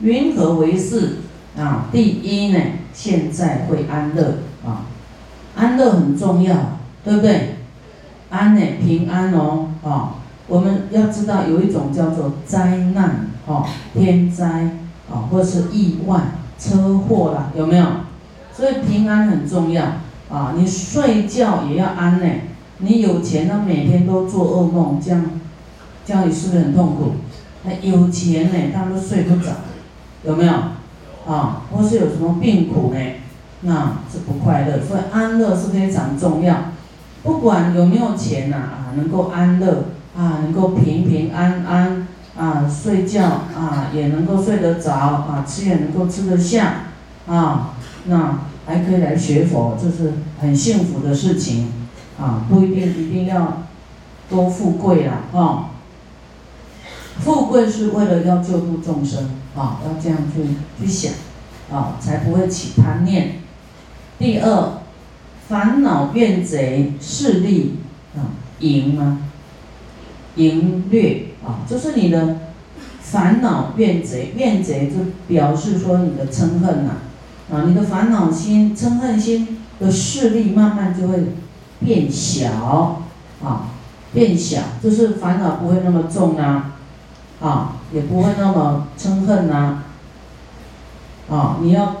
云何为是？啊，第一呢，现在会安乐啊，安乐很重要，对不对？安呢，平安哦，啊，我们要知道有一种叫做灾难，哦，天灾啊，或是意外、车祸啦，有没有？所以平安很重要啊，你睡觉也要安呢。你有钱，呢每天都做噩梦，这样，这样你是不是很痛苦？那有钱呢，他都睡不着，有没有？啊，或是有什么病苦呢？那是不快乐。所以安乐是非常重要。不管有没有钱呐，啊，能够安乐啊，能够平平安安啊，睡觉啊也能够睡得着啊，吃也能够吃得下啊，那还可以来学佛，这是很幸福的事情啊，不一定一定要多富贵啦，啊。富贵是为了要救度众生啊，要这样去去想啊，才不会起贪念。第二，烦恼怨贼势力啊，淫啊，淫掠啊，就是你的烦恼怨贼，怨贼就表示说你的嗔恨呐啊，你的烦恼心、嗔恨心的势力慢慢就会变小啊，变小，就是烦恼不会那么重啊。啊，也不会那么嗔恨呐。啊，你要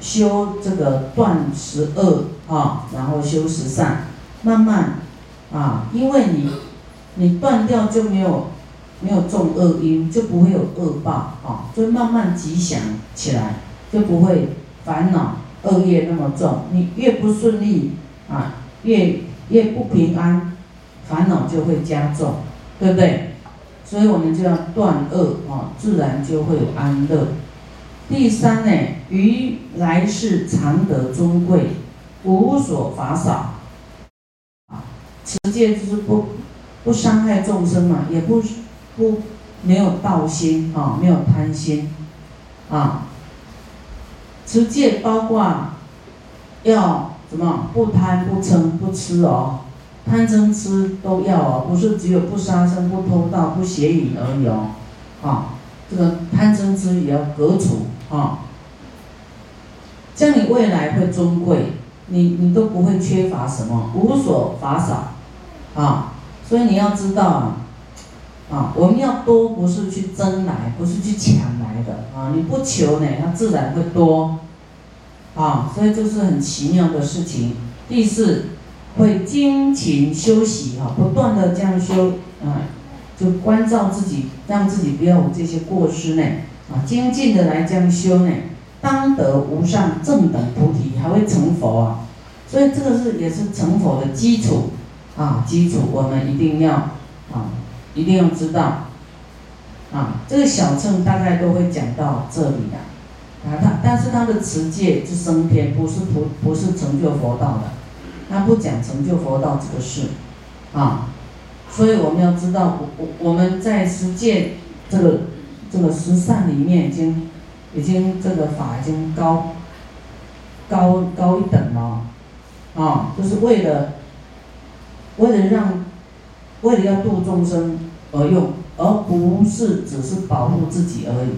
修这个断十恶啊，然后修十善，慢慢啊，因为你你断掉就没有没有种恶因，就不会有恶报啊，就慢慢吉祥起来，就不会烦恼恶业那么重。你越不顺利啊，越越不平安，烦恼就会加重，对不对？所以我们就要断恶啊，自然就会有安乐。第三呢，于来世常得尊贵，无所法少。啊，持戒就是不不伤害众生嘛，也不不没有道心啊，没有贪心啊。持戒包括要什么？不贪不嗔不痴哦。贪嗔痴都要哦，不是只有不杀生、不偷盗、不邪淫而已哦，啊，这个贪嗔痴也要革除啊，这样你未来会尊贵，你你都不会缺乏什么，无所乏少，啊，所以你要知道啊，啊，我们要多不是去争来，不是去抢来的啊，你不求呢，它自然会多，啊，所以这是很奇妙的事情。第四。会精勤修习哈，不断的这样修啊，就关照自己，让自己不要有这些过失呢啊，精进的来这样修呢，当得无上正等菩提，还会成佛啊，所以这个是也是成佛的基础啊，基础我们一定要啊，一定要知道。啊，这个小乘大概都会讲到这里的啊，他但是他的持戒是升天，不是不不是成就佛道的。他不讲成就佛道这个事，啊，所以我们要知道，我我我们在实践这个这个十善里面，已经已经这个法已经高高高一等了，啊，就是为了为了让为了要度众生而用，而不是只是保护自己而已。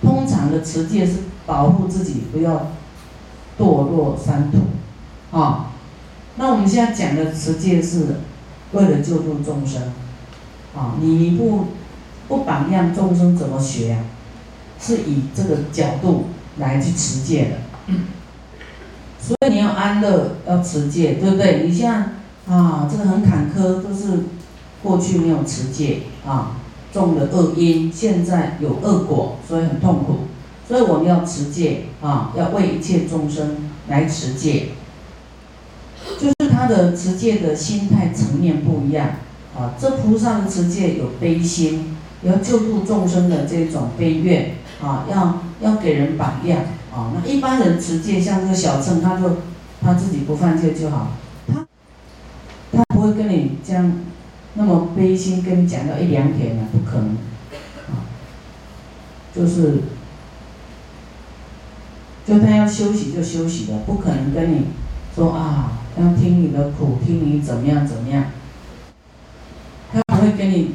通常的持戒是保护自己不要堕落三途，啊。那我们现在讲的持戒是为了救助众生，啊，你不不榜样众生怎么学啊？是以这个角度来去持戒的，所以你要安乐，要持戒，对不对？你像啊，这个很坎坷，都是过去没有持戒啊，种了恶因，现在有恶果，所以很痛苦。所以我们要持戒啊，要为一切众生来持戒。就是他的持戒的心态层面不一样啊，这菩萨的持戒有悲心，要救度众生的这种悲愿啊，要要给人榜样啊。那一般人持戒，像这个小乘，他就他自己不犯戒就好，他他不会跟你这样那么悲心跟你讲到一两点的，不可能啊。就是就他要休息就休息的，不可能跟你说啊。要听你的苦，听你怎么样怎么样，他不会跟你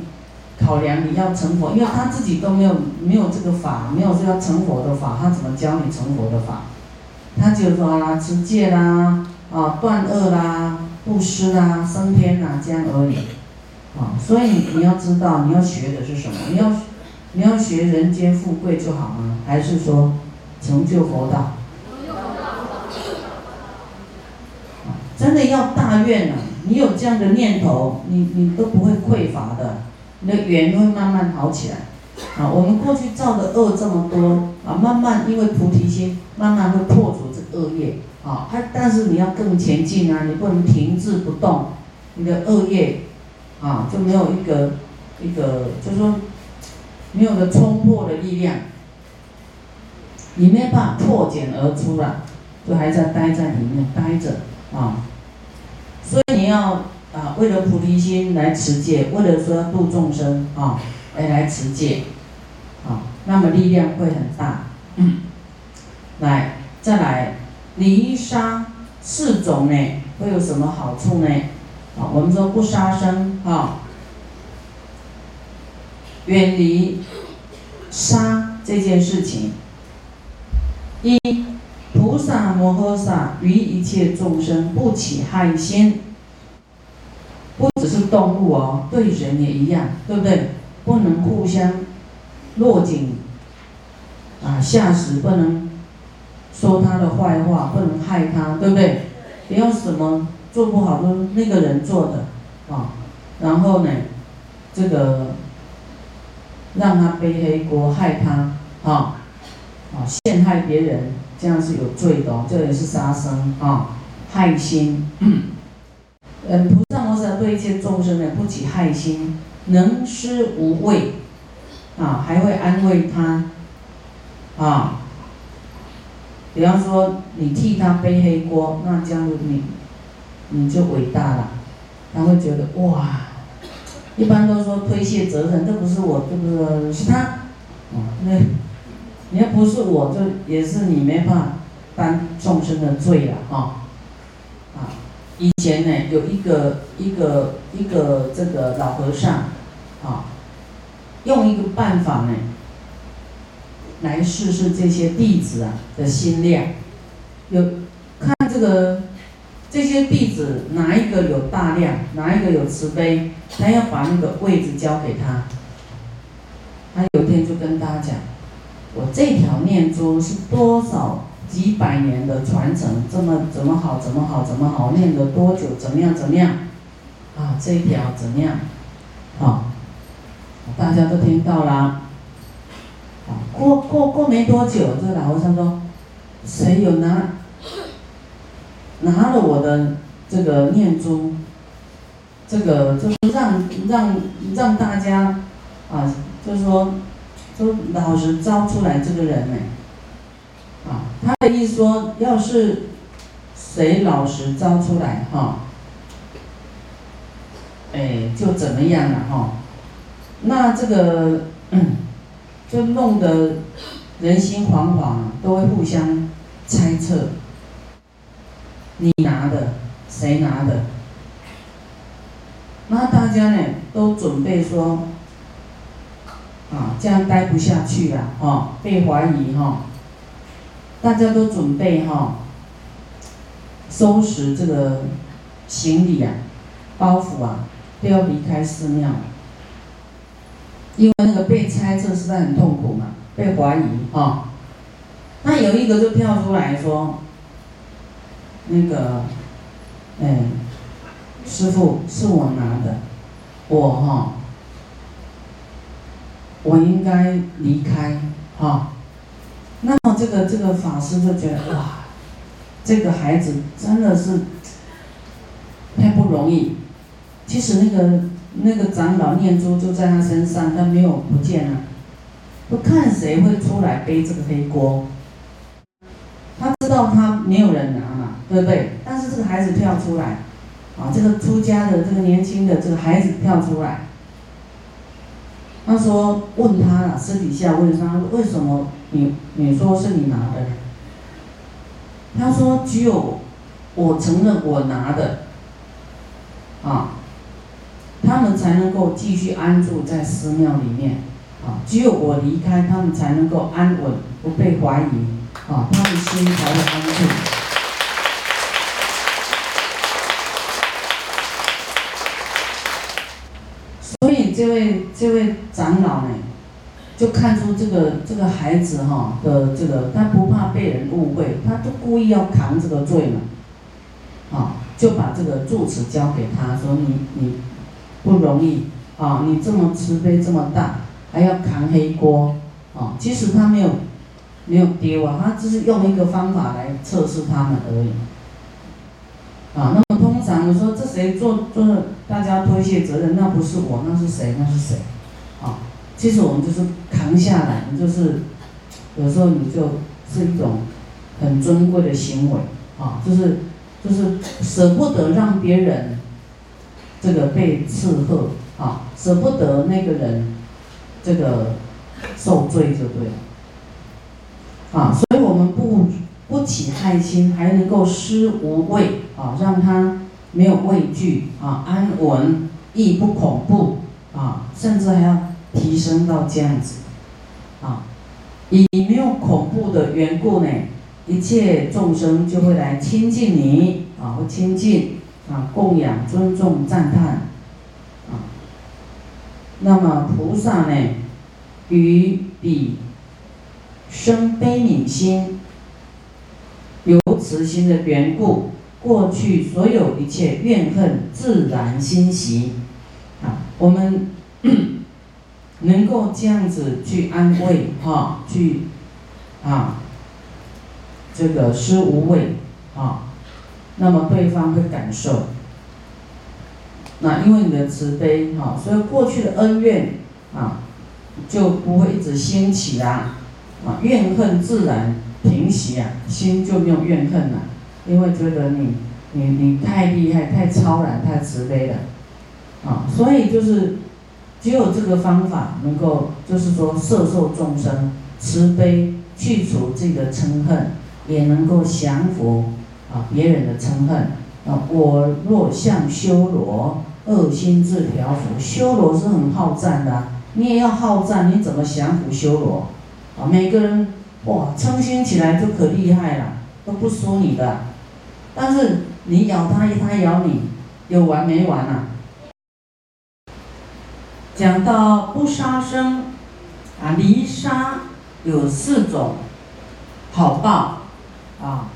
考量你要成佛，因为他自己都没有没有这个法，没有说要成佛的法，他怎么教你成佛的法？他就说啦，持戒啦，啊，断恶啦，布施啦，升天啦，这样而已。啊，所以你要知道你要学的是什么？你要你要学人间富贵就好吗？还是说成就佛道？真的要大愿啊！你有这样的念头，你你都不会匮乏的，你的缘会慢慢好起来。啊，我们过去造的恶这么多啊，慢慢因为菩提心，慢慢会破除这恶业。啊，它但是你要更前进啊，你不能停滞不动，你的恶业啊就没有一个一个，就是说没有个冲破的力量，你没办法破茧而出了，就还在待在里面待着。啊，所以你要啊，为了菩提心来持戒，为了说度众生啊，来来持戒，啊，那么力量会很大。来，再来，离杀四种呢，会有什么好处呢？啊，我们说不杀生啊，远离杀这件事情。一菩萨摩诃萨于一切众生不起害心，不只是动物哦，对人也一样，对不对？不能互相落井啊下石，不能说他的坏话，不能害他，对不对？不要什么做不好都那个人做的啊，然后呢，这个让他背黑锅，害他啊啊陷害别人。这样是有罪的哦，这也是杀生啊，害心。嗯，菩萨摩诃对一切众生呢不起害心，能施无畏，啊，还会安慰他，啊，比方说你替他背黑锅，那这样你你就伟大了，他会觉得哇，一般都说推卸责任，这不是我，这不是是他，啊，那。你要不是我，就也是你没办法担众生的罪了哈。啊，以前呢有一个一个一个这个老和尚，啊，用一个办法呢，来试试这些弟子啊的心量，有看这个这些弟子哪一个有大量，哪一个有慈悲，他要把那个位置交给他。他有一天就跟大家讲。我这条念珠是多少几百年的传承，这么怎么好，怎么好，怎么好，念了多久，怎么样，怎么样？啊，这一条怎么样？好，大家都听到了。啊，过过过没多久，这个老和尚说，谁有拿拿了我的这个念珠，这个就是让让让大家啊，就是说。说老实招出来这个人呢，啊，他的意思说，要是谁老实招出来哈，哎，就怎么样了哈，那这个 就弄得人心惶惶，都会互相猜测，你拿的，谁拿的？那大家呢都准备说。啊，这样待不下去了，哈，被怀疑，哈，大家都准备，哈，收拾这个行李啊，包袱啊，都要离开寺庙，因为那个被猜测实在很痛苦嘛，被怀疑，哈，那有一个就跳出来说，那个，哎，师傅是我拿的，我，哈。我应该离开，哈。那么这个这个法师就觉得哇，这个孩子真的是太不容易。其实那个那个长老念珠就在他身上，他没有不见了。不看谁会出来背这个黑锅，他知道他没有人拿嘛，对不对？但是这个孩子跳出来，啊，这个出家的这个年轻的这个孩子跳出来。他说：“问他了，私底下问他，为什么你你说是你拿的？”他说：“只有我承认我拿的，啊，他们才能够继续安住在寺庙里面，啊，只有我离开，他们才能够安稳，不被怀疑，啊，他们心才会安住。所以这位这位长老呢，就看出这个这个孩子哈的这个，他不怕被人误会，他都故意要扛这个罪嘛，啊，就把这个住持交给他说你你。不容易啊！你这么慈悲这么大，还要扛黑锅啊！其实他没有没有丢啊，他只是用一个方法来测试他们而已。啊，那么通常你说这谁做做大家推卸责任？那不是我，那是谁？那是谁？啊，其实我们就是扛下来，你就是有时候你就是一种很尊贵的行为啊，就是就是舍不得让别人。这个被斥喝啊，舍不得那个人，这个受罪就对了，啊，所以我们不不起害心，还能够施无畏啊，让他没有畏惧啊，安稳亦不恐怖啊，甚至还要提升到这样子，啊，以没有恐怖的缘故呢，一切众生就会来亲近你啊，会亲近。啊，供养、尊重、赞叹，啊，那么菩萨呢，与彼生悲悯心，有慈心的缘故，过去所有一切怨恨自然心息，啊，我们 能够这样子去安慰哈，去啊，这个施无畏啊。那么对方会感受，那因为你的慈悲哈，所以过去的恩怨啊就不会一直兴起啦，啊怨恨自然平息啊，心就没有怨恨了，因为觉得你你你太厉害、太超然、太慈悲了，啊，所以就是只有这个方法能够，就是说摄受众生慈悲，去除自己的嗔恨，也能够降服。啊，别人的嗔恨啊，我若向修罗，恶心自调伏。修罗是很好战的，你也要好战，你怎么降服修罗？啊，每个人哇，嗔心起来就可厉害了，都不输你的。但是你咬他一，他咬你，有完没完啊？讲到不杀生啊，离杀有四种好报啊，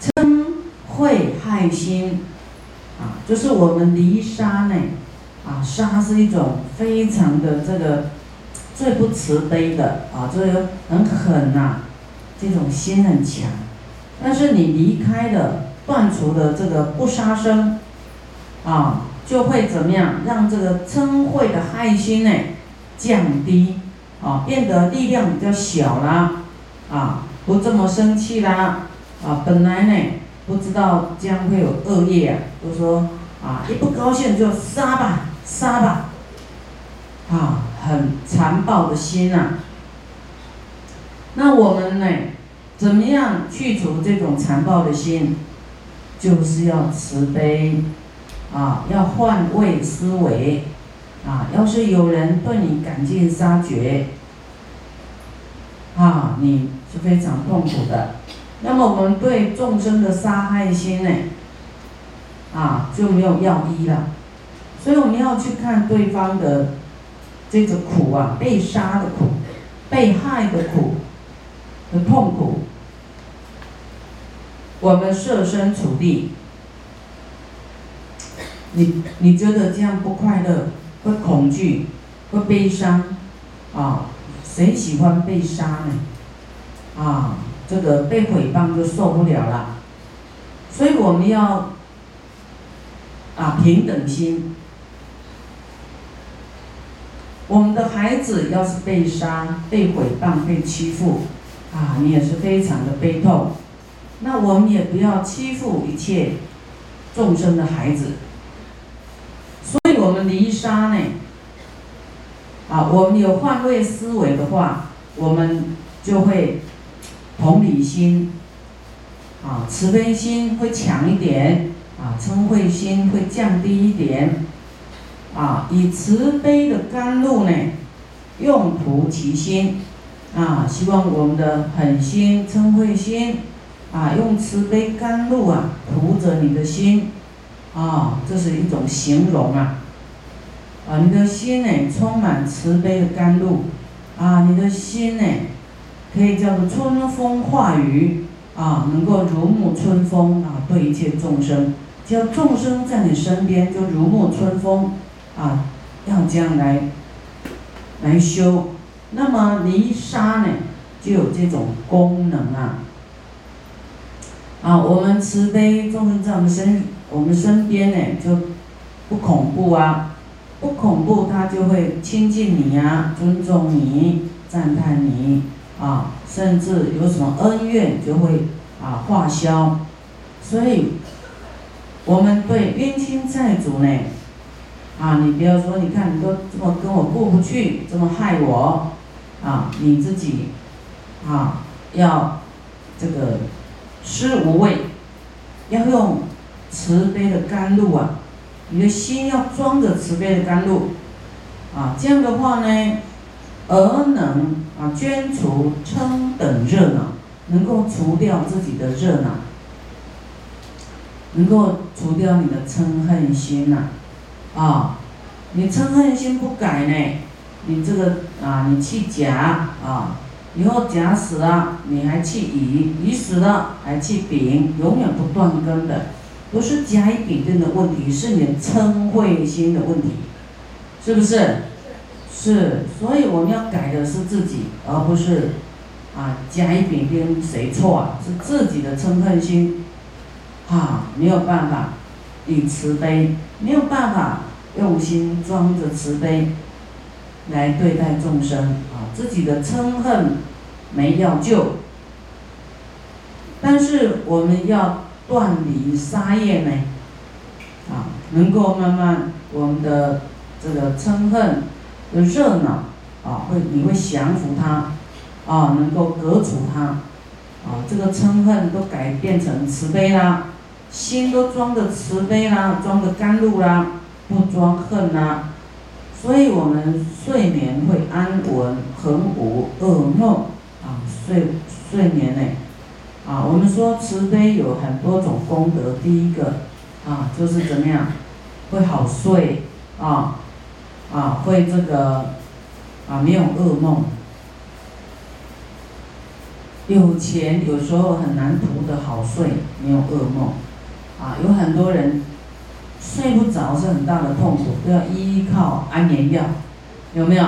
嗔。会害心，啊，就是我们离杀呢，啊，杀是一种非常的这个最不慈悲的啊，就是很狠呐，这种心很强。但是你离开了，断除的这个不杀生，啊，就会怎么样？让这个嗔恚的害心呢降低，啊，变得力量比较小啦，啊，不这么生气啦，啊，本来呢。不知道将会有恶业啊！都说啊，一不高兴就杀吧，杀吧，啊，很残暴的心呐。那我们呢，怎么样去除这种残暴的心？就是要慈悲，啊，要换位思维，啊，要是有人对你赶尽杀绝，啊，你是非常痛苦的。那么我们对众生的杀害心呢，啊就没有药医了，所以我们要去看对方的这个苦啊，被杀的苦，被害的苦，的痛苦，我们设身处地，你你觉得这样不快乐，会恐惧，会悲伤，啊，谁喜欢被杀呢？啊？这个被诽谤就受不了了，所以我们要啊平等心。我们的孩子要是被杀、被诽谤、被欺负，啊，你也是非常的悲痛。那我们也不要欺负一切众生的孩子。所以我们离杀呢，啊，我们有换位思维的话，我们就会。同理心，啊，慈悲心会强一点，啊，嗔恚心会降低一点，啊，以慈悲的甘露呢，用涂其心，啊，希望我们的狠心、嗔恚心，啊，用慈悲甘露啊，涂着你的心，啊，这是一种形容啊，啊，你的心呢，充满慈悲的甘露，啊，你的心呢，可以叫做春风化雨，啊，能够如沐春风啊，对一切众生，只要众生在你身边，就如沐春风。啊，要这样来来修，那么泥沙呢，就有这种功能啊。啊，我们慈悲众生在我们身我们身边呢，就不恐怖啊，不恐怖，他就会亲近你呀，尊重你，赞叹你啊，甚至有什么恩怨就会啊化消。所以，我们对冤亲债主呢。啊，你不要说，你看你都这么跟我过不去，这么害我，啊，你自己，啊，要这个施无畏，要用慈悲的甘露啊，你的心要装着慈悲的甘露，啊，这样的话呢，而能啊捐除嗔等热恼，能够除掉自己的热恼，能够除掉你的嗔恨心呐。啊，你嗔恨心不改呢？你这个啊，你气甲啊，以后甲死了，你还去乙，乙死了还去丙，永远不断根的，不是甲乙丙丁的问题，是你嗔恚心的问题，是不是？是，所以我们要改的是自己，而不是啊甲乙丙丁谁错啊？是自己的嗔恨心，啊，没有办法。以慈悲没有办法用心装着慈悲来对待众生啊，自己的嗔恨没要救，但是我们要断离杀业呢，啊，能够慢慢我们的这个嗔恨的热闹啊，会你会降服它，啊，能够隔除它，啊，这个嗔恨都改变成慈悲啦。心都装着慈悲啦，装着甘露啦，不装恨啦，所以我们睡眠会安稳，很无噩梦啊，睡睡眠呢，啊，我们说慈悲有很多种功德，第一个啊就是怎么样，会好睡啊，啊会这个啊没有噩梦，有钱有时候很难图的好睡，没有噩梦。啊，有很多人睡不着是很大的痛苦，都要依靠安眠药，有没有？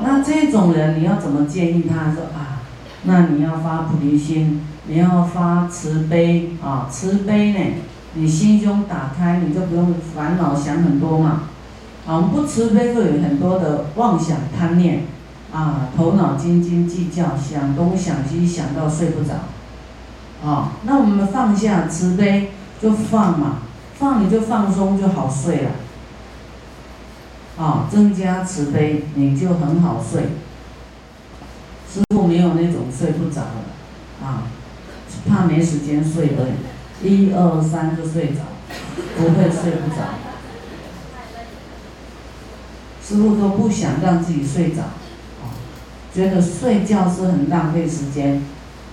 那这种人你要怎么建议他说啊？那你要发菩提心，你要发慈悲啊，慈悲呢，你心胸打开，你就不用烦恼想很多嘛。啊，我们不慈悲就有很多的妄想贪念，啊，头脑斤斤计较，想东想西，想到睡不着。啊，那我们放下慈悲。就放嘛，放你就放松就好睡了，啊，增加慈悲你就很好睡。师傅没有那种睡不着的，啊，怕没时间睡而已，一二三就睡着，不会睡不着。师傅都不想让自己睡着，啊，觉得睡觉是很浪费时间，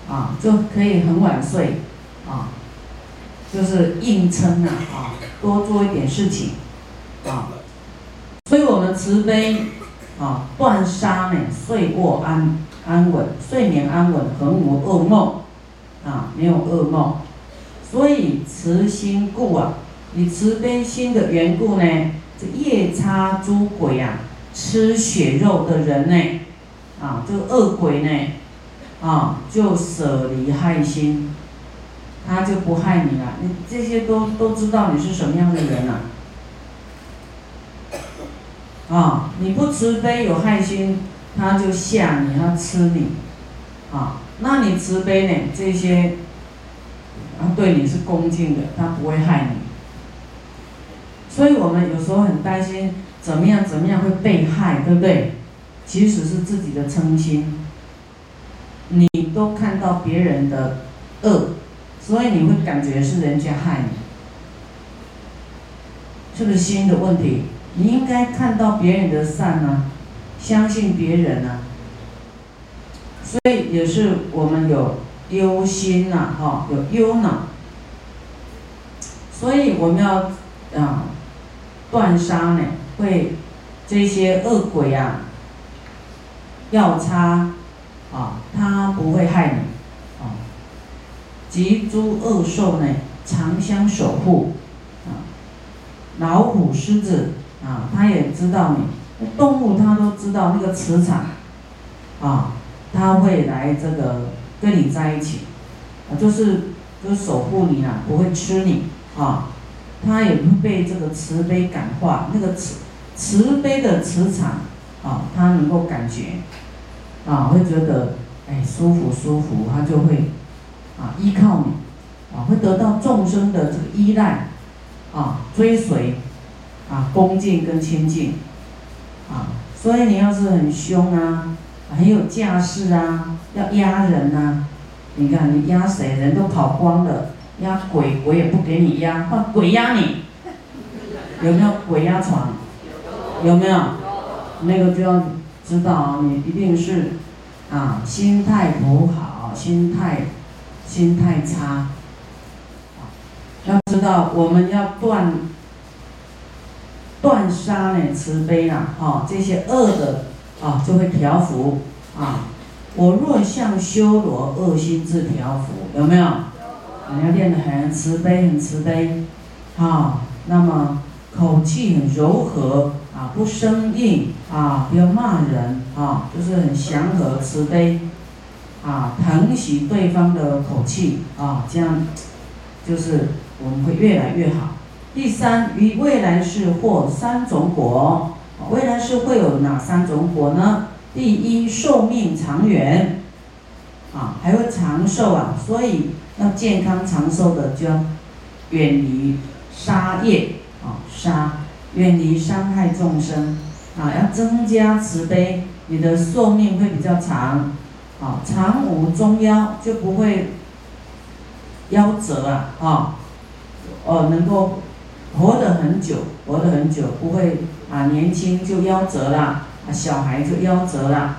啊，就可以很晚睡，啊。就是硬撑啊，啊，多做一点事情，啊，我们慈悲，啊，断杀呢，睡卧安安稳，睡眠安稳，恒无噩梦，啊，没有噩梦，所以慈心故啊，以慈悲心的缘故呢，这夜叉诸鬼啊，吃血肉的人呢，啊，这个恶鬼呢，啊，就舍离害心。他就不害你了，你这些都都知道你是什么样的人了。啊，啊你不慈悲有害心，他就吓你，他吃你，啊，那你慈悲呢？这些，啊，对你是恭敬的，他不会害你。所以我们有时候很担心，怎么样怎么样会被害，对不对？其实是自己的嗔心，你都看到别人的恶。所以你会感觉是人家害你，是不是心的问题？你应该看到别人的善呢，相信别人呢。所以也是我们有忧心呐，哈，有忧恼。所以我们要啊断杀呢，会这些恶鬼啊，药叉啊，他不会害你啊。及诸恶兽呢，常相守护啊。老虎、狮子啊，它也知道你动物，它都知道那个磁场啊，它会来这个跟你在一起啊，就是就是守护你啊，不会吃你。啊，他也会被这个慈悲感化，那个慈慈悲的磁场，啊，他能够感觉，啊，会觉得哎舒服舒服，他就会啊依靠你，啊，会得到众生的这个依赖，啊追随，啊恭敬跟亲近，啊，所以你要是很凶啊，很有架势啊，要压人呐，你看你压谁，人都跑光了。压鬼，我也不给你压，换鬼压你，有没有鬼压床？有没有？那个就要知道，你一定是啊，心态不好，心态心态差。要知道，我们要断断杀呢，慈悲啦，哈，这些恶的啊，就会调伏啊。我若向修罗恶心自调伏，有没有？你要练得很慈悲，很慈悲，啊，那么口气很柔和，啊，不生硬，啊，不要骂人，啊，就是很祥和慈悲，啊，疼惜对方的口气，啊，这样就是我们会越来越好。第三，于未来世获三种果，未来世会有哪三种果呢？第一，寿命长远，啊，还会长寿啊，所以。要健康长寿的，就要远离杀业。啊，杀远离伤害众生。啊，要增加慈悲，你的寿命会比较长。啊，长无中夭，就不会夭折啊，啊，哦，能够活得很久，活得很久，不会啊，年轻就夭折啦，啊，小孩就夭折啦。